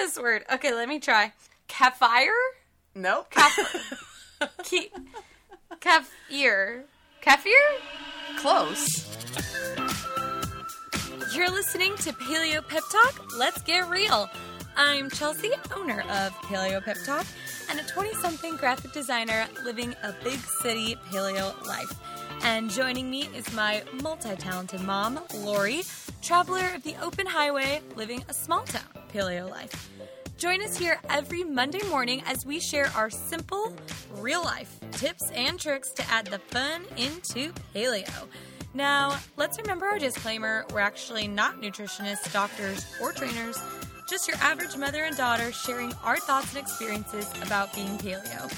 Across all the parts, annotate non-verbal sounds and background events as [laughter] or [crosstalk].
this word. Okay, let me try. Kefir? Nope. [laughs] Ke- kefir. Kefir? Close. You're listening to Paleo Pep Talk. Let's get real. I'm Chelsea, owner of Paleo Pep Talk, and a 20 something graphic designer living a big city paleo life. And joining me is my multi talented mom, Lori, traveler of the open highway, living a small town paleo life. Join us here every Monday morning as we share our simple, real life tips and tricks to add the fun into paleo. Now, let's remember our disclaimer we're actually not nutritionists, doctors, or trainers, just your average mother and daughter sharing our thoughts and experiences about being paleo.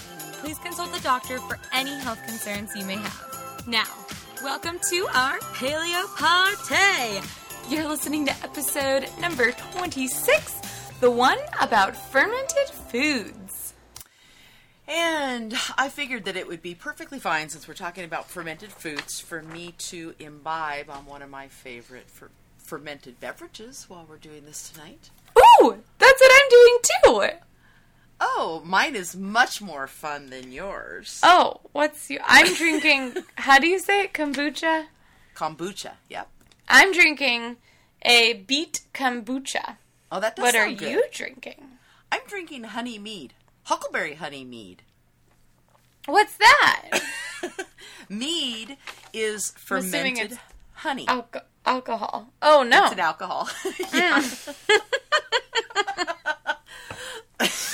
Please consult the doctor for any health concerns you may have. Now, welcome to our Paleo Party! You're listening to episode number 26, the one about fermented foods. And I figured that it would be perfectly fine since we're talking about fermented foods for me to imbibe on one of my favorite fer- fermented beverages while we're doing this tonight. Ooh, that's what I'm doing too! Oh, mine is much more fun than yours. Oh, what's you? I'm drinking. [laughs] how do you say it? Kombucha. Kombucha. Yep. I'm drinking a beet kombucha. Oh, that does What are good. you drinking? I'm drinking honey mead. Huckleberry honey mead. What's that? [laughs] Mead is I'm assuming fermented it's honey. Alco- alcohol. Oh no! It's an alcohol. [laughs] yeah. Hmm. [laughs]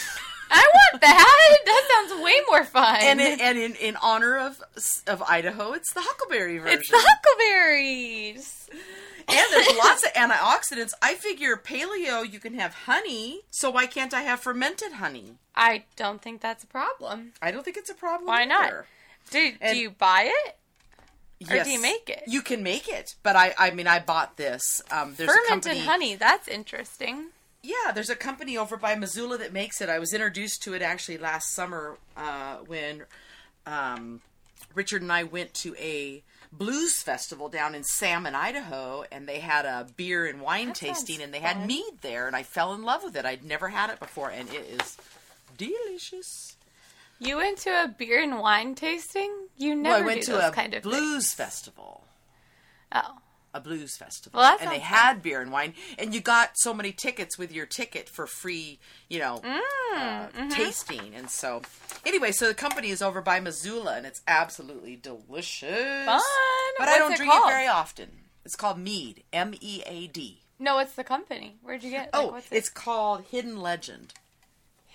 [laughs] That. [laughs] That sounds way more fun. And, it, and in, in honor of of Idaho, it's the huckleberry version. it's the huckleberries. and there's [laughs] lots of antioxidants. I figure paleo, you can have honey, so why can't I have fermented honey? I don't think that's a problem. I don't think it's a problem. Why not? either. Do, And- do you buy it? Or Yes. do you make it? You can make it, but I I mean I bought this. Um, there's a Fermented company. honey. That's interesting. Yeah, there's a company over by Missoula that makes it. I was introduced to it actually last summer uh, when um, Richard and I went to a blues festival down in Salmon, Idaho, and they had a beer and wine That tasting, and they had fun. mead there, and I fell in love with it. I'd never had it before, and it is delicious. You went to a beer and wine tasting? You never well, I went to a kind of blues things. festival. Oh. A blues festival. Well, and they had beer and wine, and you got so many tickets with your ticket for free, you know, Mm, uh, mm-hmm. tasting. And so, anyway, so the company is over by Missoula, and it's absolutely delicious. Fun. But What's I don't it drink called? it very often. It's called Mead, M E A D. No, it's the company? Where'd you get? Like, Oh, it? it's called Hidden Legend.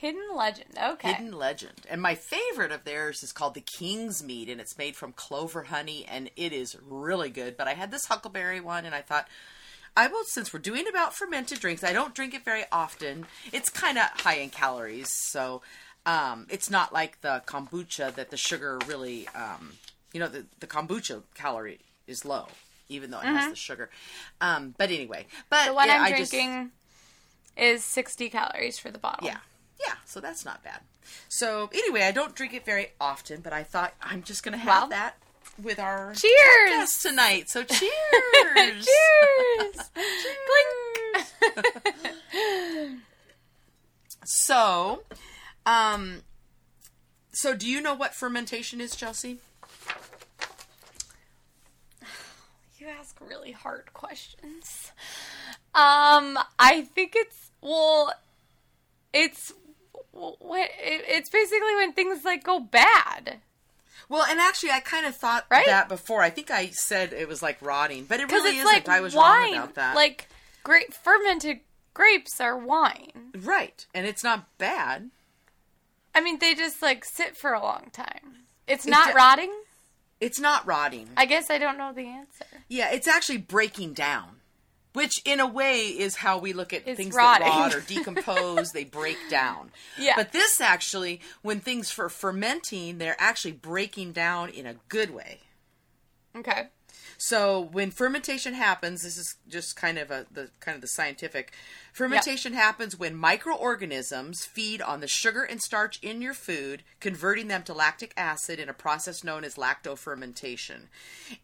Hidden Legend. Okay. Hidden Legend. And my favorite of theirs is called the King's Mead, and it's made from clover honey, and it is really good. But I had this huckleberry one, and I thought, I will, since we're doing about fermented drinks, I don't drink it very often. It's kind of high in calories, so um, it's not like the kombucha that the sugar really, um, you know, the, the kombucha calorie is low, even though it has the sugar. Um, but anyway, but Mm-hmm. The one yeah, I'm I just- drinking is 60 calories for the bottle. yeah. Yeah, so that's not bad. So anyway, I don't drink it very often, but I thought I'm just gonna have Well, that with our Cheers! tonight. So [laughs] cheers. Cheers! [laughs] Clink! [laughs] So, um, so do you know what fermentation is, Chelsea? [sighs] You ask really hard questions. Um, I think it's well, it's what it, it's basically when things like go bad Well, and actually, I kind of thought Right? that before. I think I said it was like rotting, but it really isn't. like I was wine. wrong about that. Like great fermented grapes are wine. right, and it's not bad. I mean, they just like sit for a long time. It's not rotting. It's not rotting. I guess I don't know the answer. Yeah, it's actually breaking down, which in a way is how we look at It's things rotting. that rot or [laughs] decompose. they break down. Yeah. But this actually, when things for fermenting, they're actually breaking down in a good way. Okay. So when fermentation happens, this is just kind of a the kind of the scientific fermentation happens when microorganisms feed on the sugar and starch in your food, converting them to lactic acid in a process known as lactofermentation.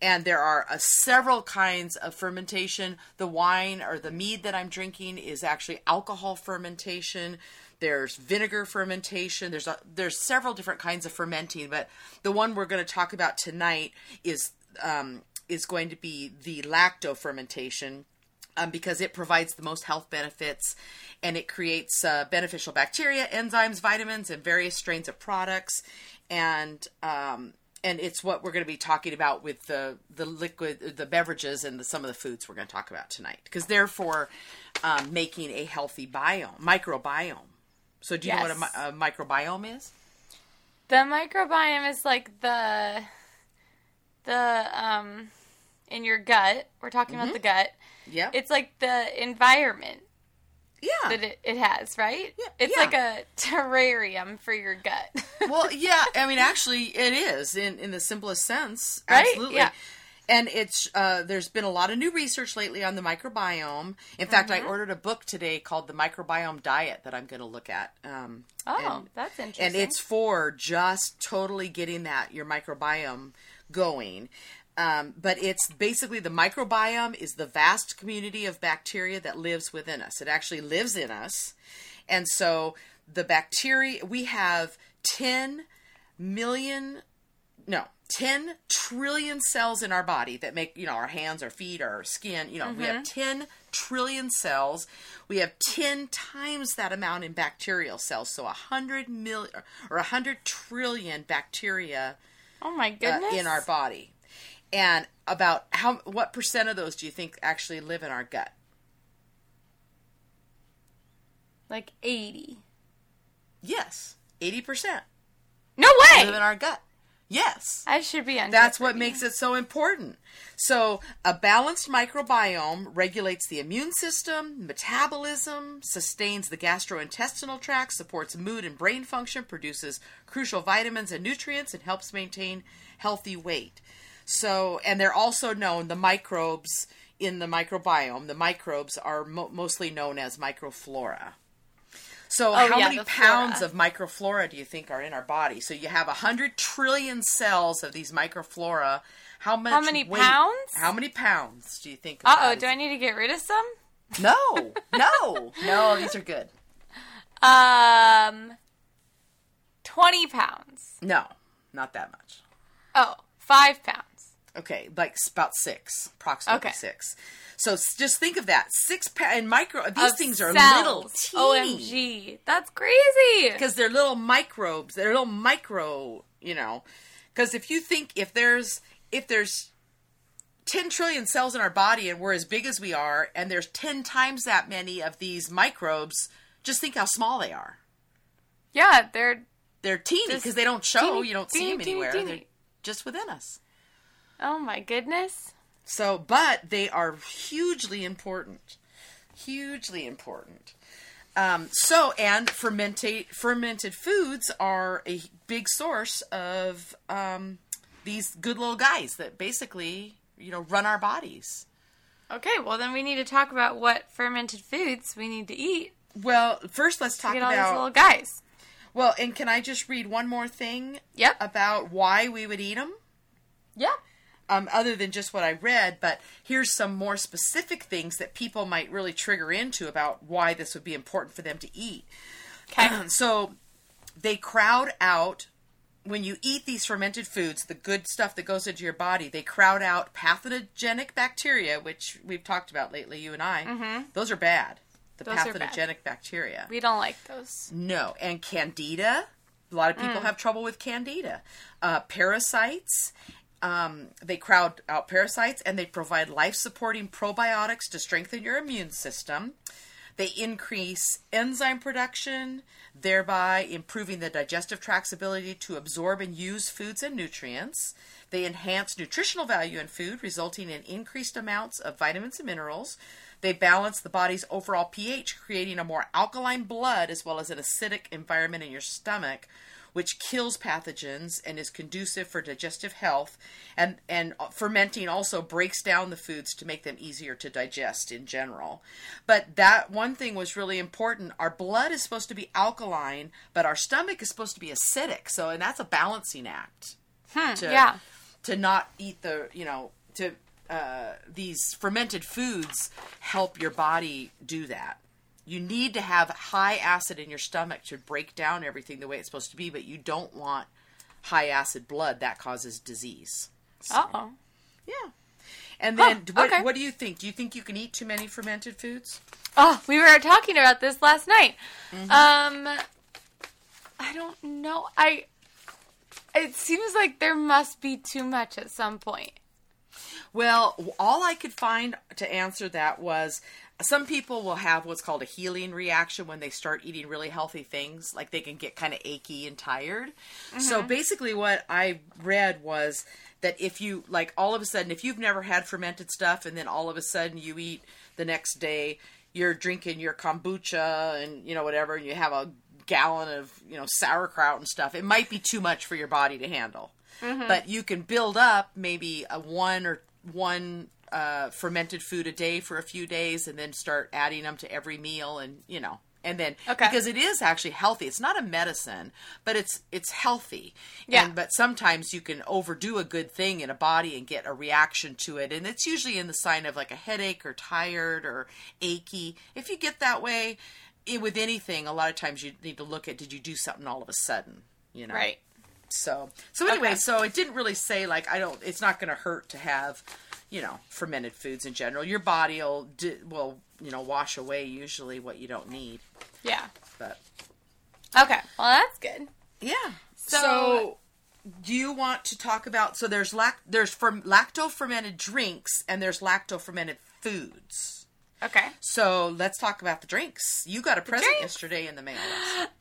And there are uh, several kinds of fermentation. The wine or the mead that I'm drinking is actually alcohol fermentation there's vinegar fermentation there's a, there's several different kinds of fermenting but the one we're going to talk about tonight is um, is going to be the lacto fermentation um, because it provides the most health benefits and it creates uh, beneficial bacteria enzymes vitamins and various strains of products and um, and it's what we're going to be talking about with the the liquid the beverages and the, some of the foods we're going to talk about tonight because therefore um, making a healthy biome microbiome so do you Yes. know what a, a microbiome is? The microbiome is like the the um in your gut. We're talking about the gut. Yeah. It's like the environment yeah. that it, it has, right? Yeah, It's yeah. like a terrarium for your gut. [laughs] well, yeah. I mean, actually, it is in in the simplest sense. Right? Absolutely. Yeah. And it's uh, there's been a lot of new research lately on the microbiome. In fact, Mm-hmm. I ordered a book today called the Microbiome Diet that I'm going to look at. Um, oh, and- that's interesting. and it's for just totally getting that your microbiome going. Um, but it's basically the microbiome is the vast community of bacteria that lives within us. It actually lives in us, and so the bacteria we have ten million, no, ten trillion cells in our body that make you know our hands, our feet, our skin. You know, we have ten trillion cells. We have ten times that amount in bacterial cells. So a hundred million or a hundred trillion bacteria oh my uh, goodness. in our body. And about how what percent of those do you think actually live in our gut? like 80. Yes, eighty percent No way. live in our gut. Yes. I should be on That's what makes it so important. So, a balanced microbiome regulates the immune system, metabolism, sustains the gastrointestinal tract, supports mood and brain function, produces crucial vitamins and nutrients, and helps maintain healthy weight. So, and they're also known, the microbes in the microbiome, the microbes are mo- mostly known as microflora. So, Oh, how yeah, many pounds flora. of microflora do you think are in our body? So, you have a hundred trillion cells of these microflora. How much? many weight- pounds? How many pounds do you think? Uh oh, do? I need to get rid of some? No, no, no. These are good. Um, 20 pounds. No, not that much. Oh, five pounds. Okay, like about six, approximately Okay. six. So just think of that six pa- and micro. These Of things are cells. little teeny OMG. That's crazy. because they're little microbes. They're little micro, you know. Because if you think if there's if there's 10 trillion cells in our body and we're as big as we are and there's 10 times that many of these microbes just think how small they are Yeah, they're. they're teeny because they don't show teeny, you don't see them teeny, anywhere teeny. they're just within us Oh my goodness. so but they are hugely important hugely important um, so and fermentate fermented foods are a big source of um, these good little guys that basically you know run our bodies Okay, well then we need to talk about what fermented foods we need to eat well first let's talk get all these about little guys. well and can i just read one more thing Yep. about why we would eat them Yeah. Um, other than just what I read, but here's some more specific things that people might really trigger into about why this would be important for them to eat. Okay. [clears throat] So they crowd out when you eat these fermented foods, the good stuff that goes into your body, they crowd out pathogenic bacteria, which we've talked about lately, you and I. Those are bad. The Mm-hmm. Those are bad. pathogenic bacteria. we don't like those. No, and candida. A lot of Mm. people have trouble with candida. Uh, parasites. Um, they crowd out parasites and they provide life supporting probiotics to strengthen your immune system. They increase enzyme production, thereby improving the digestive tract's ability to absorb and use foods and nutrients. They enhance nutritional value in food, resulting in increased amounts of vitamins and minerals. They balance the body's overall pH, creating a more alkaline blood as well as an acidic environment in your stomach, which kills pathogens and is conducive for digestive health. And, and fermenting also breaks down the foods to make them easier to digest in general. But that one thing was really important. Our blood is supposed to be alkaline, but our stomach is supposed to be acidic. So, and that's a balancing act. Hmm, to, yeah. To not eat the, you know, to uh, these fermented foods help your body do that. You need to have high acid in your stomach to break down everything the way it's supposed to be, but you don't want high acid blood. That causes disease. So, oh. Yeah. And then, huh, what, okay. what do you think? Do you think you can eat too many fermented foods? Oh, we were talking about this last night. Mm-hmm. Um, I don't know. I. It seems like there must be too much at some point. Well, all I could find to answer that was some people will have what's called a healing reaction when they start eating really healthy things. Like they can get kind of achy and tired. Mm-hmm. So basically, what I read was that if you, like, all of a sudden, if you've never had fermented stuff and then all of a sudden you eat the next day, you're drinking your kombucha and, you know, whatever, and you have a gallon of, you know, sauerkraut and stuff, it might be too much for your body to handle. Mm-hmm. But you can build up maybe a one or one uh, fermented food a day for a few days and then start adding them to every meal and you know and then okay. because it is actually healthy. It's not a medicine but it's it's healthy. Yeah. And, but sometimes you can overdo a good thing in a body and get a reaction to it. And it's usually in the sign of like a headache or tired or achy. If you get that way it, with anything a lot of times you need to look at did you do something all of a sudden you know? Right. So so anyway Okay. so it didn't really say like i don't it's not going to hurt to have you know fermented foods in general your body will di- will you know wash away usually what you don't need Yeah. but Okay. Well, that's good. yeah So- so, do you want to talk about so there's lac there's from lacto fermented drinks and there's lacto fermented foods Okay. so let's talk about the drinks you got a present drinks. yesterday in the mail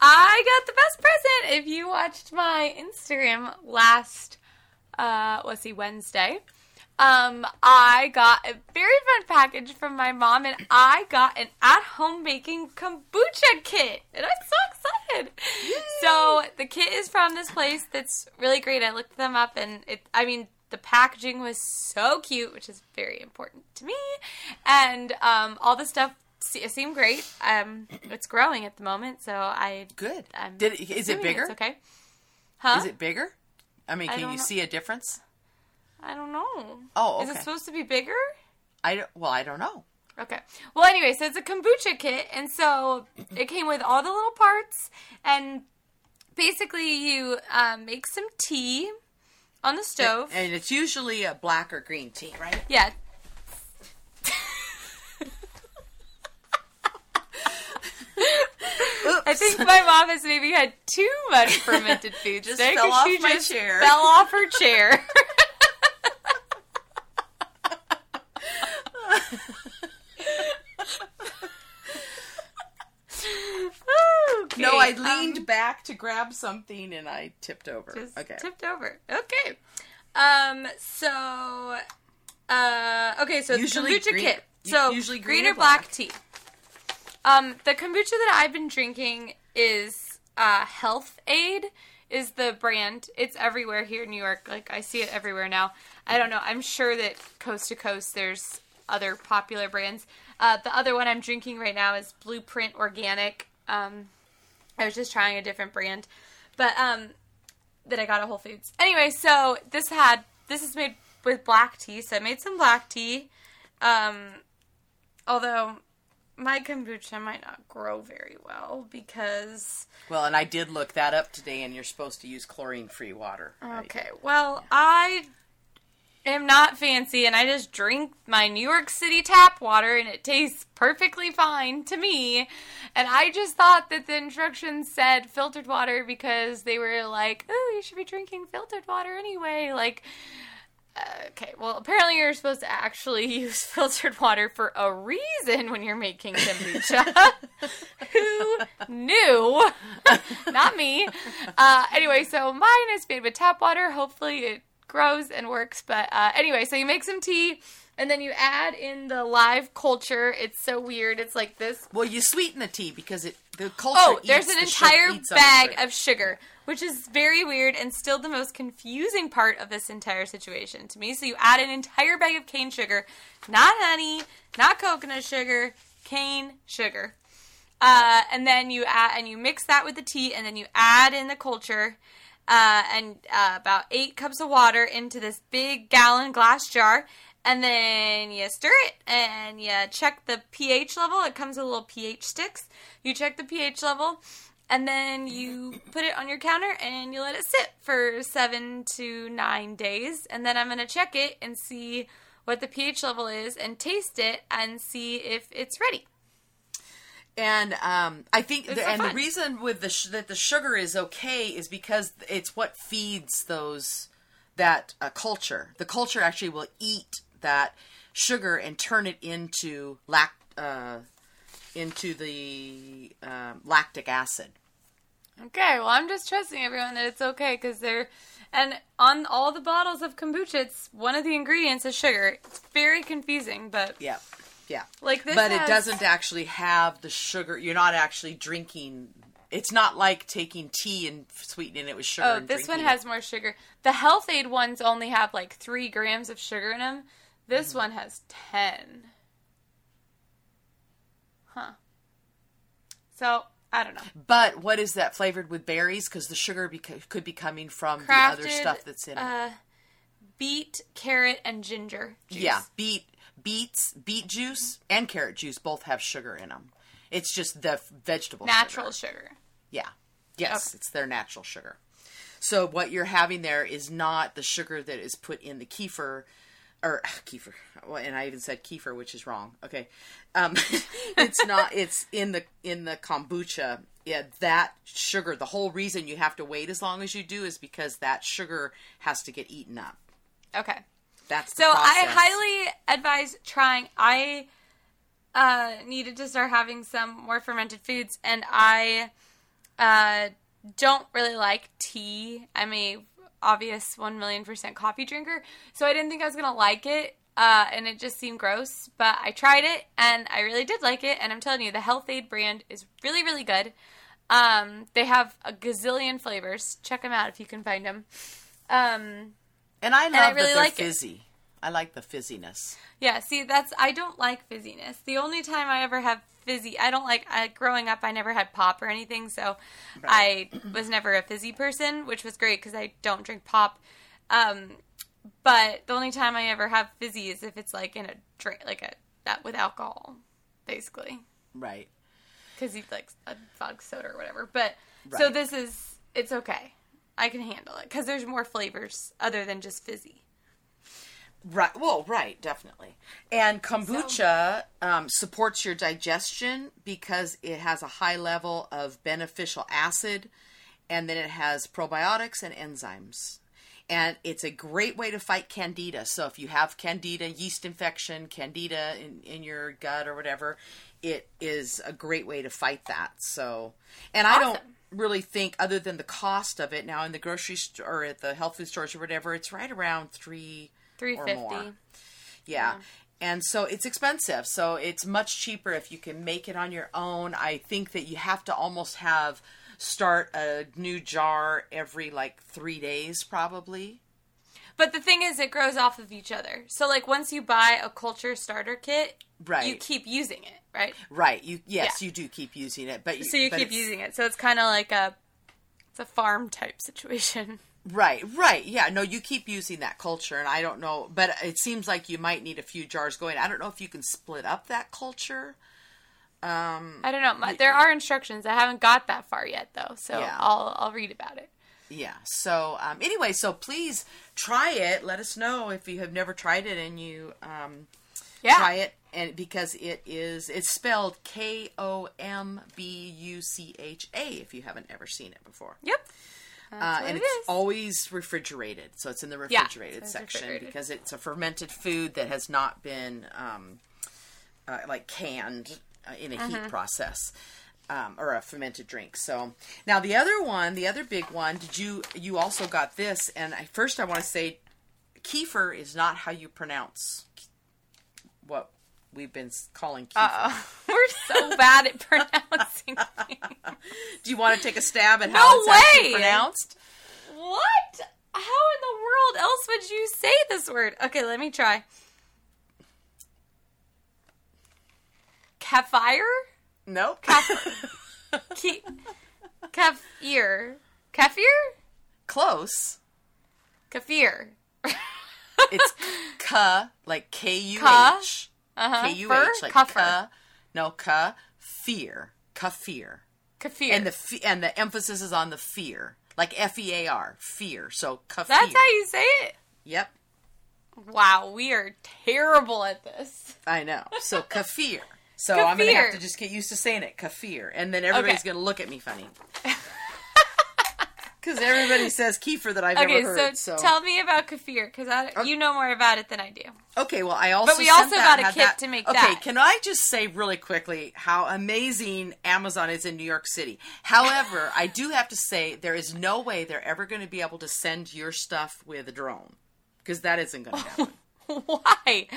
I got the best present. If you watched my Instagram last, uh, let's see, Wednesday, um, I got a very fun package from my mom, and I got an at-home baking kombucha kit, and I'm so excited. So the kit is from this place that's really great. I looked them up, and it, I mean. The packaging was so cute, which is very important to me, and um, all the stuff seemed great. Um, it's growing at the moment, so I good I'm did it, is it bigger It's okay. Huh? is it bigger i mean can don't you know. see a difference I don't know. Oh, Is it supposed to be bigger? i don't, well i don't know Okay. Well, anyway, so it's a kombucha kit, and so it came with all the little parts, and basically you um, make some tea on the stove. And it's usually a black or green tea, right? Yeah. [laughs] I think my mom has maybe had too much [laughs] fermented food Just today fell off she my just chair. fell off her chair. [laughs] Okay, No, I um, leaned back to grab something and I tipped over. just okay. tipped over. Okay. Um. So. Uh. Okay. So Usually the kombucha green- kit. So usually green, green or or black, black. tea. Um. The kombucha that I've been drinking is uh Health-Ade is the brand. It's everywhere here in New York. Like I see it everywhere now. I don't know. I'm sure that coast to coast there's other popular brands. Uh, the other one I'm drinking right now is Blueprint Organic. Um, I was just trying a different brand, but um, that I got at Whole Foods. Anyway, so this had this is made with black tea, so I made some black tea. Um, although my kombucha might not grow very well because Well, and I did look that up today, and you're supposed to use chlorine-free water. right? okay, well I am not fancy and I just drink my New York City tap water and it tastes perfectly fine to me. And I just thought that the instructions said filtered water because they were like, "Oh, you should be drinking filtered water anyway." Like uh, okay, well, apparently you're supposed to actually [laughs] use filtered water for a reason when you're making kombucha. [laughs] Who knew? [laughs] Not me. Uh, anyway, so mine is made with tap water. Hopefully it grows and works. But uh, anyway, so you make some tea, and then you add in the live culture. It's so weird. It's like this. Well, you sweeten the tea because it the culture. Oh, there's an the entire bag of sugar, which is very weird and still the most confusing part of this entire situation to me. So you add an entire bag of cane sugar, not honey, not coconut sugar, cane sugar. Uh, and then you add and you mix that with the tea, and then you add in the culture, uh, and uh, about eight cups of water into this big gallon glass jar, and then you stir it and you check the pH level. It comes with little pH sticks. You check the pH level, and then you put it on your counter and you let it sit for seven to nine days, and then I'm gonna check it and see what the pH level is and taste it and see if it's ready. And um, I think, the, and the reason with the sh- that the sugar is okay is because it's what feeds those that uh, culture. The culture actually will eat that sugar and turn it into lac uh, into the um, lactic acid. Okay, well, I'm just trusting everyone that it's okay because they're. And on all the bottles of kombucha, it's one of the ingredients is sugar. It's very confusing, but Yeah, yeah. like this. but it doesn't actually have the sugar. You're not actually drinking. It's not like taking tea and sweetening it with sugar. Oh, this one drinking it. has more sugar. The Health-Ade ones only have like three grams of sugar in them. This Mm-hmm. one has ten. Huh. So I don't know. But what is that flavored with berries? Because the sugar beca- could be coming from the other stuff that's in it. Uh, beet, carrot, and ginger. Juice. yeah, beet, beets, beet juice, and carrot juice both have sugar in them. It's just the vegetable natural sugar. sugar. Yeah, yes, Okay. it's their natural sugar. So what you're having there is not the sugar that is put in the kefir, or kefir. Well, and I even said kefir, which is wrong. Okay, um, [laughs] it's not. It's in the in the kombucha. Yeah, that sugar. The whole reason you have to wait as long as you do is because that sugar has to get eaten up. Okay. That's So I highly advise trying. I uh, needed to start having some more fermented foods, and I uh, don't really like tea. I'm a obvious one million percent coffee drinker, so I didn't think I was gonna like it. Uh, and it just seemed gross, but I tried it and I really did like it. And I'm telling you, the Health-Ade brand is really, really good. Um, they have a gazillion flavors. Check them out if you can find them. Um, and I love I really that they're like it. I like the fizziness. Yeah, see, that's I don't like fizziness. The only time I ever have fizzy, I don't like. I, growing up, I never had pop or anything, so I was never a fizzy person, which was great because I don't drink pop. Um, but the only time I ever have fizzy is if it's like in a drink, like a that with alcohol, basically, Right. because you like a vodka soda or whatever. But so this is it's okay. I can handle it because there's more flavors other than just fizzy. Right. Well, right, definitely. And kombucha um, supports your digestion because it has a high level of beneficial acid, and then it has probiotics and enzymes. And it's a great way to fight candida. So if you have candida, yeast infection, candida in, in your gut or whatever, it is a great way to fight that. So, and I don't really think, other than the cost of it, now in the grocery store or at the health food stores or whatever, it's right around three Three or more. Yeah. And so it's expensive. So it's much cheaper if you can make it on your own. I think that you have to almost have start a new jar every like three days, probably. But the thing is, it grows off of each other. So, like, once you buy a culture starter kit, Right. you keep using it, right? Right. You yes, Yeah. you do keep using it, but So you keep using it. So it's kind of like a, it's a farm type situation. Right, right. Yeah, no, you keep using that culture, and I don't know, but it seems like you might need a few jars going. I don't know if you can split up that culture. Um, I don't know. There are instructions. I haven't got that far yet, though. So Yeah. I'll I'll read about it. yeah. So um, anyway, so please try it. Let us know if you have never tried it and you um, Yeah. try it, and because it is it's spelled K O M B U C H A. If you haven't ever seen it before. Yep. Uh, and it it's is. always refrigerated, so it's in the Yeah, refrigerated it's section refrigerated. because it's a fermented food that has not been um, uh, like canned uh, in a Mm-hmm. heat process. Um, or a fermented drink. So now the other one, the other big one. Did you you also got this? And I, first I want to say, kefir is not how you pronounce what we've been calling kefir. Uh, [laughs] we're so bad at pronouncing [laughs] things. Do you want to take a stab at No how it's way! pronounced? What? How in the world else would you say this word? Okay, let me try. Kefir? Nope. [laughs] Ke- kefir. Kefir? Close. Kefir. It's ka, like K U? H. Uh-huh. K U Fur? H, like Kuffer. ka. No, ka. Fear. Kafir. Kefir. And the fe- and the emphasis is on the fear, like F E A R, fear. So kafir. That's how you say it? Yep, Wow, we are terrible at this. I know. So [laughs] kafir. So I'm gonna have to just get used to saying it, kafir, and then everybody's Okay. gonna look at me funny. [laughs] Because everybody says kefir that I've Okay, never heard. so, So, tell me about kefir because you know more about it than I do. okay, well I also but we also got a kit to make okay, that. can I just say really quickly how amazing Amazon is in New York City? However, I do have to say there is no way they're ever going to be able to send your stuff with a drone because that isn't going to happen. [laughs] Why?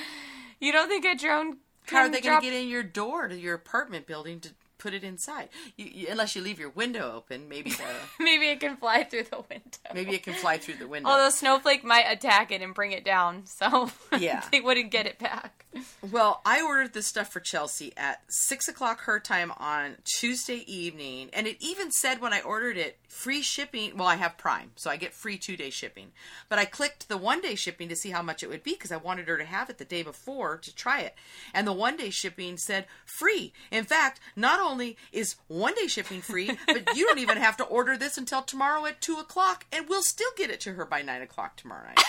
You don't think a drone? How are they going to get in your door to your apartment building to put it inside? You, you, unless you leave your window open, maybe the, [laughs] Maybe it can fly through the window. maybe it can fly through the window. Although Snowflake might attack it and bring it down, so [laughs] Yeah. they wouldn't get it back. Well, I ordered this stuff for Chelsea at six o'clock her time on Tuesday evening, and it even said when I ordered it, free shipping. Well, I have Prime, so I get free two day shipping. But I clicked the one day shipping to see how much it would be because I wanted her to have it the day before to try it. And the one day shipping said free. In fact, not only is one day shipping free, but you don't even have to order this until tomorrow at two o'clock, and we'll still get it to her by nine o'clock tomorrow night.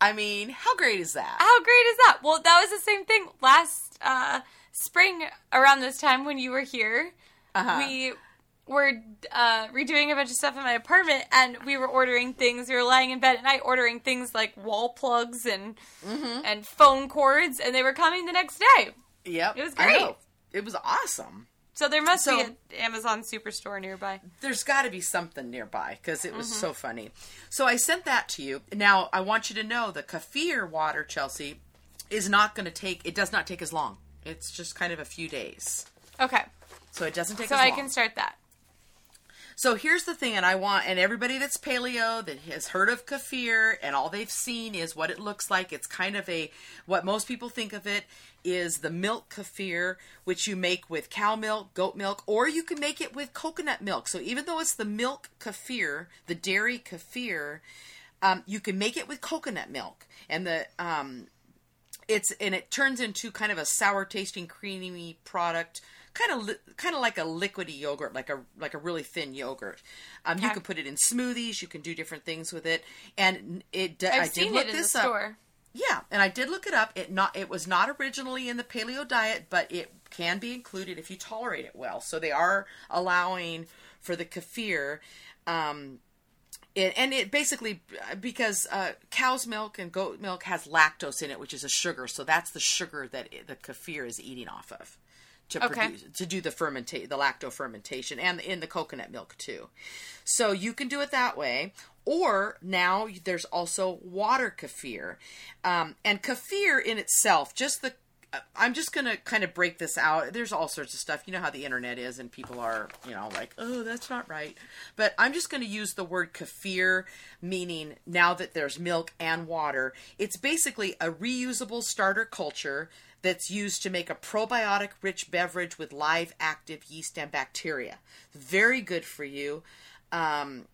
I mean, how great is that? How great is that? Well, that was the same thing last uh, spring around this time when you were here. Uh-huh. We were uh, redoing a bunch of stuff in my apartment, and we were ordering things. We were lying in bed at night ordering things like wall plugs and Mm-hmm. and phone cords, and they were coming the next day. Yep. It was great. It was awesome. So there must So- be an Amazon Superstore nearby. There's got to be something nearby because it was Mm-hmm. so funny. So I sent that to you. Now I want you to know the kefir water, Chelsea, is not going to take. It does not take as long. It's just kind of a few days, Okay, so it doesn't take. so I long. can start that. So here's the thing, and I want, and everybody that's paleo that has heard of kefir and all they've seen is what it looks like. It's kind of a, what most people think of it is the milk kefir, which you make with cow milk, goat milk, or you can make it with coconut milk. So even though it's the milk kefir, the dairy kefir, um, you can make it with coconut milk. And the, um, it's and it turns into kind of a sour tasting creamy product kind of li- kind of like a liquidy yogurt like a like a really thin yogurt um, you can put it in smoothies you can do different things with it and it I've I did seen look it in this the up store. Yeah and I did look it up it not it was not originally in the paleo diet but it can be included if you tolerate it well so they are allowing for the kefir um, it, and it basically because uh, cow's milk and goat milk has lactose in it, which is a sugar. So that's the sugar that it, the kefir is eating off of to Okay. produce to do the fermentate the lacto fermentation and in the coconut milk too. So you can do it that way. Or now there's also water kefir, um, and kefir in itself, just the I'm just gonna kind of break this out. There's all sorts of stuff. You know how the internet is, and people are, you know, like, oh, that's not right. But I'm just gonna use the word kefir, meaning now that there's milk and water. It's basically a reusable starter culture that's used to make a probiotic rich beverage with live active yeast and bacteria. Very good for you. Um,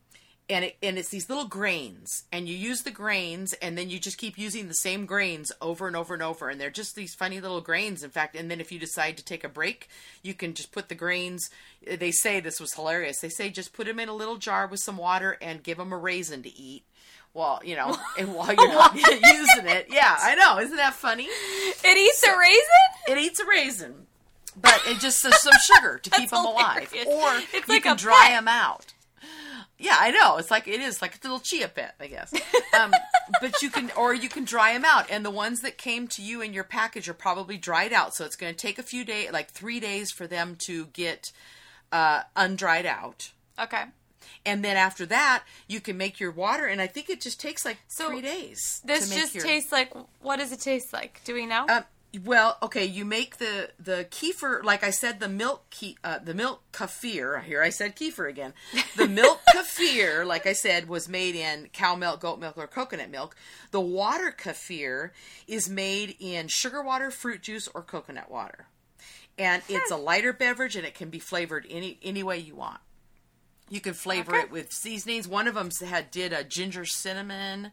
and it, and it's these little grains and you use the grains and then you just keep using the same grains over and over and over and they're just these funny little grains in fact and then if you decide to take a break you can just put the grains they say this was hilarious they say just put them in a little jar with some water and give them a raisin to eat well, you know [laughs] and while you're not [laughs] using it yeah i know isn't that funny It eats a raisin. it eats a raisin but it just says some sugar to [laughs] keep them alive or It's you like can dry pet. them out yeah, I know. It's like it is like a little chia pet, I guess. Um, [laughs] but you can, or you can dry them out, and the ones that came to you in your package are probably dried out. So it's going to take a few days, like three days, for them to get uh, undried out. Okay. And then after that, you can make your water, and I think it just takes like So, three days. This just your- tastes like. What does it taste like? Do we know? Um, well, okay, you make the the kefir, like I said, the milk ke- uh, the milk kefir. Here I said kefir again. The [laughs] milk kefir, like I said, was made in cow milk, goat milk, or coconut milk. The water kefir is made in sugar water, fruit juice, or coconut water, and it's a lighter beverage, and it can be flavored any any way you want. You can flavor Okay. it with seasonings. One of them had did a ginger cinnamon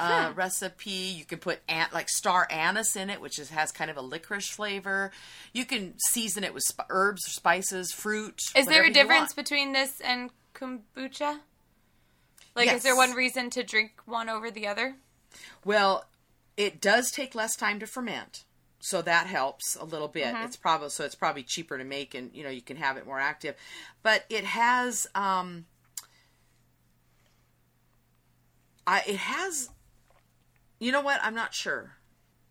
uh, recipe. You can put an- like star anise in it, which is, has kind of a licorice flavor. You can season it with sp- herbs, spices, fruit. is there a difference between this and kombucha? Like, Yes. is there one reason to drink one over the other? Well, it does take less time to ferment, so that helps a little bit. Mm-hmm. It's probably so it's probably cheaper to make, and you know you can have it more active. But it has, um, I it has. You know what? I'm not sure.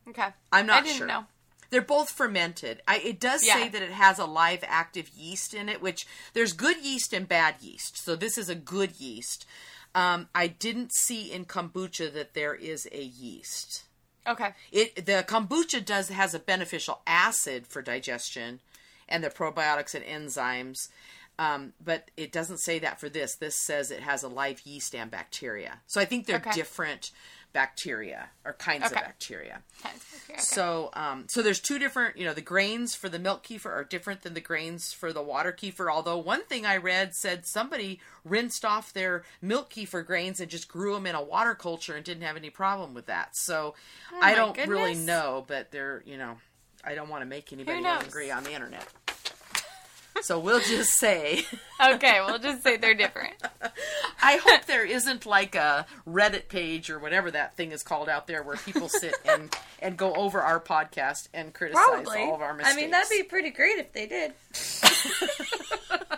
Okay. I'm not I didn't sure. know. They're both fermented. I, it does Yeah. say that it has a live active yeast in it, which there's good yeast and bad yeast. So this is a good yeast. Um, I didn't see in kombucha that there is a yeast. Okay. It the kombucha does has a beneficial acid for digestion and the probiotics and enzymes. Um, but it doesn't say that for this. This says it has a live yeast and bacteria. So I think they're Okay. different bacteria or kinds Okay. of bacteria. Okay, okay. So, um, so there's two different, you know, the grains for the milk kefir are different than the grains for the water kefir. Although one thing I read said somebody rinsed off their milk kefir grains and just grew them in a water culture and didn't have any problem with that. So, I Oh my don't really know, but they're, you know, I don't want to make anybody angry on the internet. So we'll just say, [laughs] okay, we'll just say they're different. I hope there isn't like a Reddit page or whatever that thing is called out there where people sit and and go over our podcast and criticize Probably. all of our mistakes. I mean, that'd be pretty great if they did. [laughs]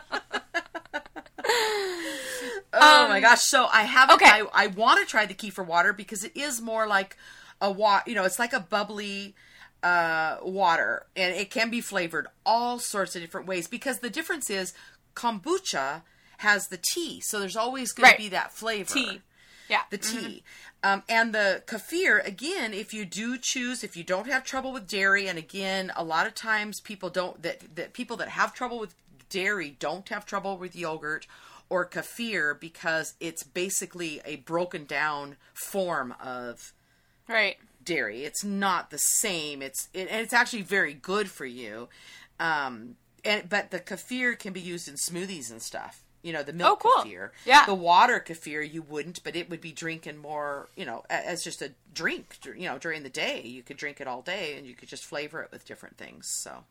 Oh my um, gosh! So I have. okay. I, I want to try the kefir water because it is more like a wa. You know, it's like a bubbly uh, water, and it can be flavored all sorts of different ways. Because the difference is kombucha has the tea, so there's always going Right. to be that flavor. Tea. Yeah. The tea. Um, and the kefir, again, if you do choose, if you don't have trouble with dairy, and again, a lot of times people don't, that, that people that have trouble with dairy don't have trouble with yogurt or kefir because it's basically a broken down form of Right. Dairy. It's not the same. It's it, and it's actually very good for you. Um, and but the kefir can be used in smoothies and stuff. You know, the milk Oh, cool. kefir. Yeah. The water kefir you wouldn't, but it would be drinking more. You know, as just a drink. You know, during the day you could drink it all day, and you could just flavor it with different things. So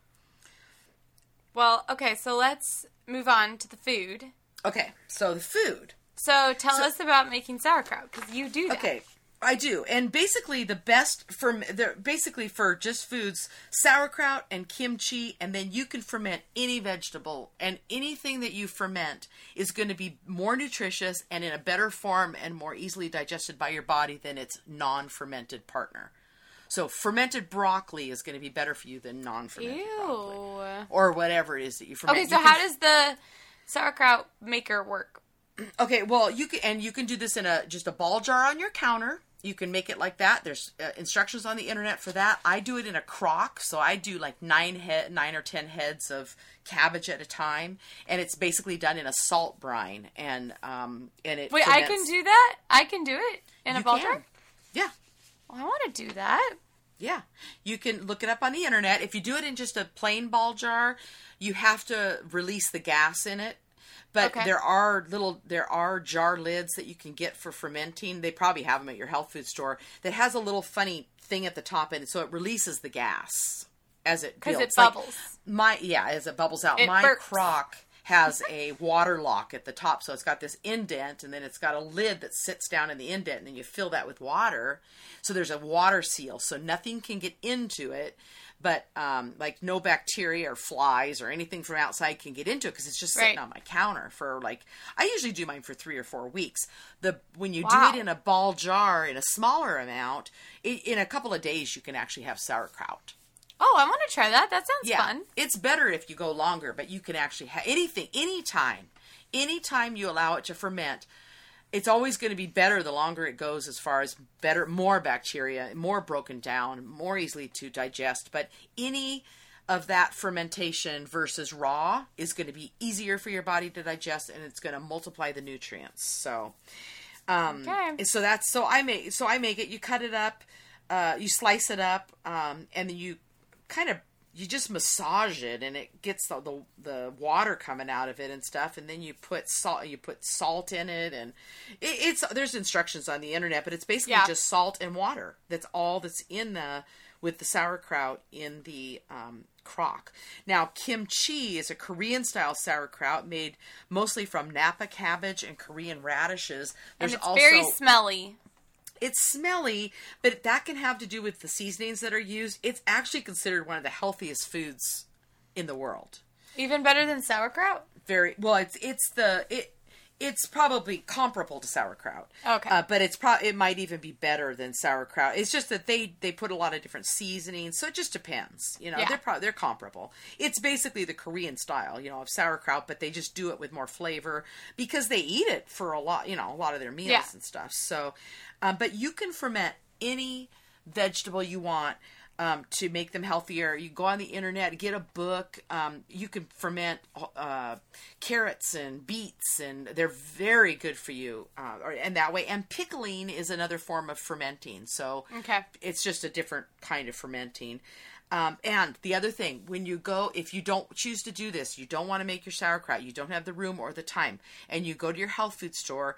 Well, okay, so let's move on to the food. okay, so the food. So tell us about making sauerkraut because you do that. Okay, I do, and basically the best for the basically for just foods, sauerkraut and kimchi, and then you can ferment any vegetable, and anything that you ferment is going to be more nutritious and in a better form and more easily digested by your body than its non-fermented partner. So fermented broccoli is going to be better for you than non-fermented broccoli, or whatever it is that you ferment. Okay, so can how does the sauerkraut maker work? Okay, well, you can and you can do this in a just a ball jar on your counter. You can make it like that. There's uh, instructions on the internet for that. I do it in a crock, so I do like nine head, nine or ten heads of cabbage at a time, and it's basically done in a salt brine. And um, and it Wait, I can do that? I can do it in a You ball can. jar? Yeah, Well, I want to do that. yeah. You can look it up on the internet. If you do it in just a plain ball jar, you have to release the gas in it. But Okay. there are little, there are jar lids that you can get for fermenting. They probably have them at your health food store. That has a little funny thing at the top, and so it releases the gas as it 'Cause it. Like, bubbles. my yeah, as it bubbles out. It my burps. crock has a water lock at the top, so it's got this indent, and then it's got a lid that sits down in the indent, and then you fill that with water. So there's a water seal, so nothing can get into it. But um, like no bacteria or flies or anything from outside can get into it because it's just sitting Right. on my counter for like I usually do mine for three or four weeks. The when you Wow. do it in a ball jar in a smaller amount, i in a couple of days you can actually have sauerkraut. Oh, I want to try that. That sounds Yeah, fun. it's better if you go longer, but you can actually have anything, anytime, anytime you allow it to ferment. It's always going to be better the longer it goes, as far as better, more bacteria, more broken down, more easily to digest. But any of that fermentation versus raw is going to be easier for your body to digest, and it's going to multiply the nutrients. So, um, Okay. so that's so I make so I make it. You cut it up, uh, you slice it up, um, and then you kind of you just massage it, and it gets the, the the water coming out of it and stuff. And then you put salt, you put salt in it, and it, it's there's instructions on the internet, but it's basically Yeah. just salt and water. That's all that's in the with the sauerkraut in the um, crock. Now, kimchi is a Korean style sauerkraut made mostly from Napa cabbage and Korean radishes. And There's it's also very smelly. It's smelly, but that can have to do with the seasonings that are used. It's actually considered one of the healthiest foods in the world. Even better than sauerkraut. Very well. It's it's the it it's probably comparable to sauerkraut. Okay. uh, but it's pro it might even be better than sauerkraut. It's just that they they put a lot of different seasonings, so it just depends. You know, Yeah. they're pro- they're comparable. It's basically the Korean style, you know, of sauerkraut, but they just do it with more flavor because they eat it for a lot, you know, a lot of their meals Yeah. and stuff. So, um, but you can ferment any vegetable you want. Um, to make them healthier, you go on the internet, get a book. Um, you can ferment uh, carrots and beets, and they're very good for you. Uh, or, and that way, and pickling is another form of fermenting. So Okay. it's just a different kind of fermenting. Um, and the other thing, when you go, if you don't choose to do this, you don't want to make your sauerkraut, you don't have the room or the time, and you go to your health food store,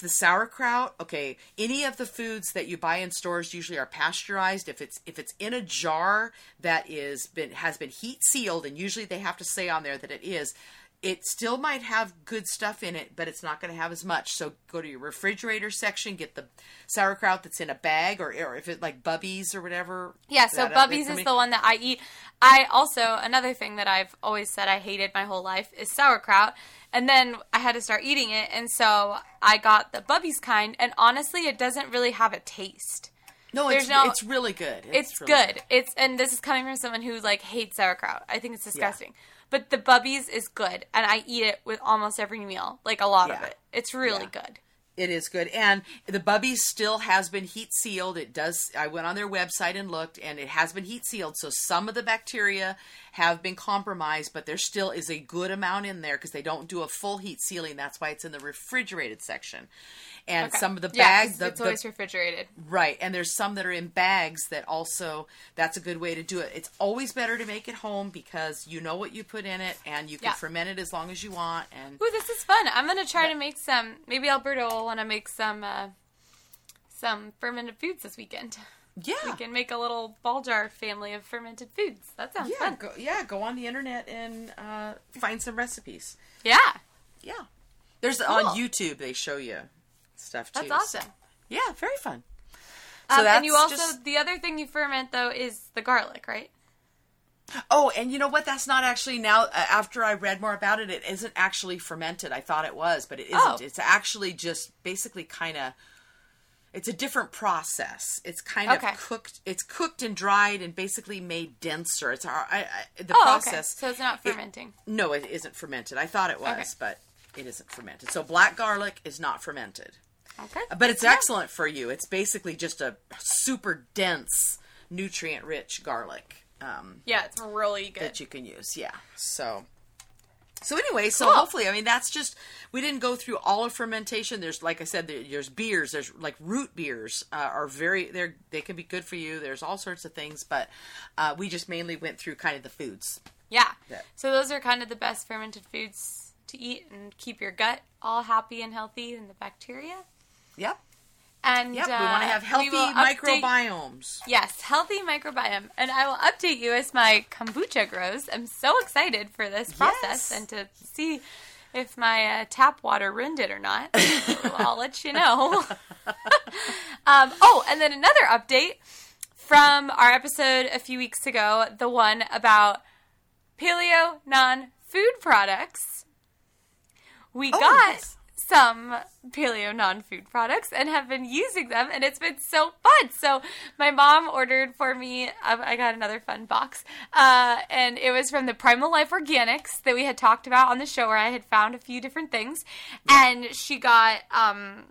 the sauerkraut okay any of the foods that you buy in stores usually are pasteurized. If it's if it's in a jar that is been has been heat sealed and usually they have to say on there that it is it still might have good stuff in it but it's not going to have as much so go to your refrigerator section get the sauerkraut that's in a bag or, or if it like bubbies or whatever Yeah, so Bubby's is the one that I eat. I also another thing that I've always said I hated my whole life is sauerkraut. And then I had to start eating it, and so I got the Bubby's kind. And honestly, it doesn't really have a taste. no it's, there's no- it's really good It's, really good. It's and this is coming from someone who like hates sauerkraut. I think it's disgusting. But the Bubby's is good, and I eat it with almost every meal, like a lot of it. It's really Yeah. good. It is good. And the Bubby still has been heat sealed. It does I went on their website and looked and it has been heat sealed. So some of the bacteria have been compromised, but there still is a good amount in there because they don't do a full heat sealing. That's why it's in the refrigerated section. And Okay. some of the Yeah, bags the, it's the- always refrigerated. Right, and there's some that are in bags that also that's a good way to do it. It's always better to make it home because you know what you put in it and you can Yeah. ferment it as long as you want and Ooh, this is fun. I'm gonna try to make some. Maybe Alberto will want to make some uh, some fermented foods this weekend. yeah. We can make a little ball jar family of fermented foods. That sounds Yeah, fun. go, yeah, go on the internet and uh, find some recipes. Yeah, Yeah. There's on YouTube they show you stuff too. that's awesome. Yeah, very fun. Um, that's and you also just- the other thing you ferment though is the garlic, right? Oh, and you know what? That's not actually now. Uh, after I read more about it, it isn't actually fermented. I thought it was, but it isn't. Oh. It's actually just basically kind of. It's a different process. It's kind Okay. of cooked. It's cooked and dried and basically made denser. It's our I, I, the Oh, process. okay. So it's not it- fermenting. no, it isn't fermented. I thought it was, Okay. but it isn't fermented. So black garlic is not fermented. Okay. But it's excellent for you. It's basically just a super dense, nutrient rich garlic um, Yeah, it's really good. that you can use. Yeah. So. So anyway, so hopefully, I mean, that's just we didn't go through all of fermentation. There's, like I said, there, there's beers. There's like root beers uh, are very they're they can be good for you. There's all sorts of things, but uh, we just mainly went through kind of the foods. Yeah. Yeah. So those are kind of the best fermented foods to eat and keep your gut all happy and healthy and the bacteria. Yep. And Yep. uh, we want to have healthy update- microbiomes. Yes, healthy microbiome. And I will update you as my kombucha grows. I'm so excited for this process Yes. and to see if my uh, tap water ruined it or not. [laughs] I'll let you know. [laughs] um, oh, and then another update from our episode a few weeks ago, the one about paleo non food products. We Oh, got yes. Some paleo non food products and have been using them, and it's been so fun. So, my mom ordered for me, uh, I got another fun box, uh, and it was from the Primal Life Organics that we had talked about on the show where I had found a few different things. And she got, um,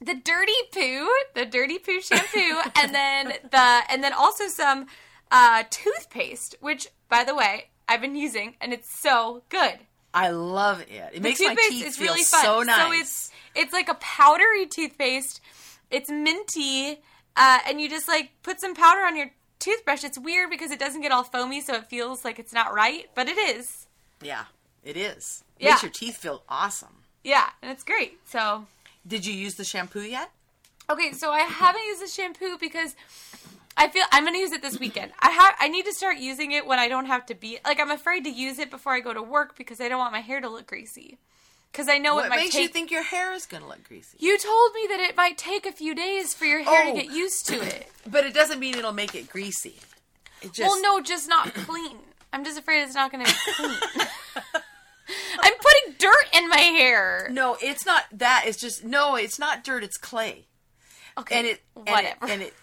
the dirty poo, the dirty poo shampoo, [laughs] and then the and then also some uh, toothpaste, which by the way I've been using, and it's so good. I love it. It The makes my teeth is feel really fun. so nice. So it's it's like a powdery toothpaste. It's minty, uh, and you just like put some powder on your toothbrush. It's weird because it doesn't get all foamy, so it feels like it's not right, but it is. yeah, it is. Yeah. Makes your teeth feel awesome. Yeah, and it's great. So Did you use the shampoo yet? Okay, so I haven't used the shampoo because I feel I'm to use it this weekend. I have I need to start using it when I don't have to be like I'm afraid to use it before I go to work because I don't want my hair to look greasy. Cuz I know What it might makes take you think your hair is going to look greasy? You told me that it might take a few days for your hair Oh. to get used to it. [coughs] But it doesn't mean it'll make it greasy. It just well, no, just not clean. I'm just afraid it's not going to be [laughs] clean. [laughs] I'm putting dirt in my hair. No, it's not that. It's just no. It's not dirt. It's clay, Okay, and it whatever. and it, and it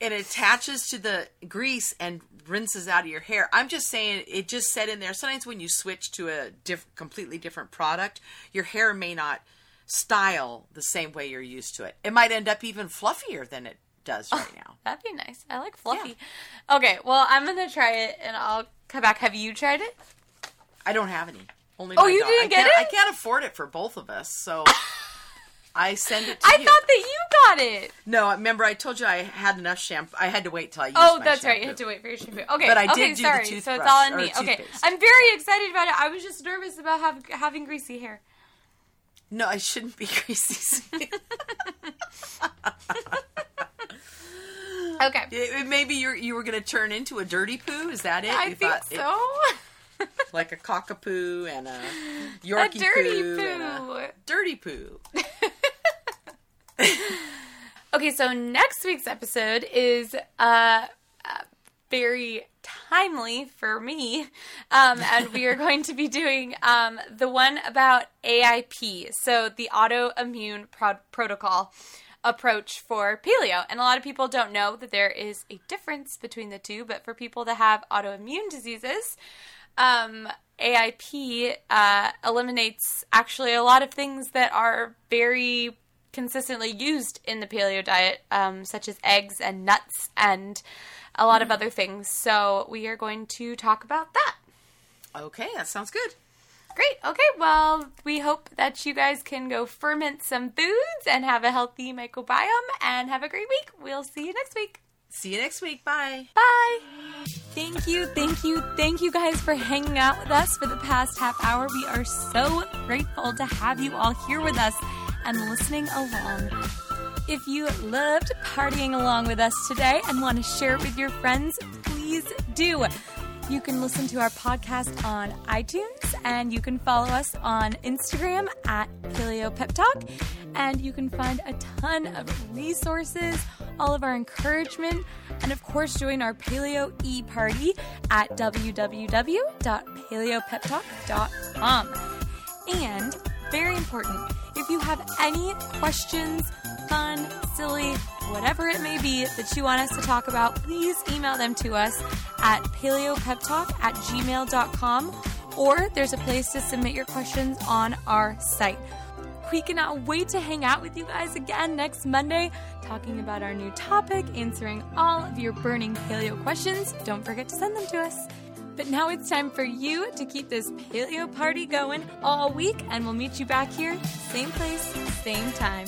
attaches to the grease and rinses out of your hair. I'm just saying it just said in there. Sometimes when you switch to a diff- completely different product, your hair may not style the same way you're used to it. It might end up even fluffier than it does right [laughs] now. That'd be nice. I like fluffy. Okay, well, I'm gonna try it and I'll come back. Have you tried it? I don't have any. Only Oh, you dog. didn't I get it? I can't afford it for both of us, so [laughs] I send it to you. I you. thought that you got it. No, remember I told you I had enough shampoo. I had to wait till I used Oh, that's right. You had to wait for your shampoo. Okay, But I okay, did do the sorry. so it's all on me. Okay, toothpaste. I'm very excited about it. I was just nervous about have, having greasy hair. No, I shouldn't be [laughs] greasy. Okay, [laughs] It- Maybe you you were going to turn into a dirty poo. Is that it? I You think thought it- so. [laughs] like a cockapoo and a a Yorkie dirty poo, and a poo. dirty poo. [laughs] Okay, so next week's episode is uh, uh very timely for me, um, and we are [laughs] going to be doing um, the one about AIP, so the autoimmune pro- protocol approach for paleo. And a lot of people don't know that there is a difference between the two, but for people that have autoimmune diseases, um, AIP uh, eliminates actually a lot of things that are very consistently used in the paleo diet, um, such as eggs and nuts and a lot of other things. So we are going to talk about that. Okay, that sounds good. Great. Okay. Well, we hope that you guys can go ferment some foods and have a healthy microbiome and have a great week. We'll see you next week. See you next week. Bye. Bye. Thank you, thank you, thank you guys for hanging out with us for the past half hour. We are so grateful to have you all here with us and listening along. If you loved partying along with us today and want to share it with your friends, please do. You can listen to our podcast on iTunes and you can follow us on Instagram at Paleo Pep Talk. And you can find a ton of resources, all of our encouragement, and of course, join our Paleo e party at www.paleopeptalk.com. And very important, if you have any questions, fun, silly, whatever it may be that you want us to talk about, please email them to us at paleopeptalk at gmail.com or there's a place to submit your questions on our site. We cannot wait to hang out with you guys again next Monday, talking about our new topic, answering all of your burning paleo questions. Don't forget to send them to us. But now it's time for you to keep this paleo party going all week, and we'll meet you back here, same place, same time.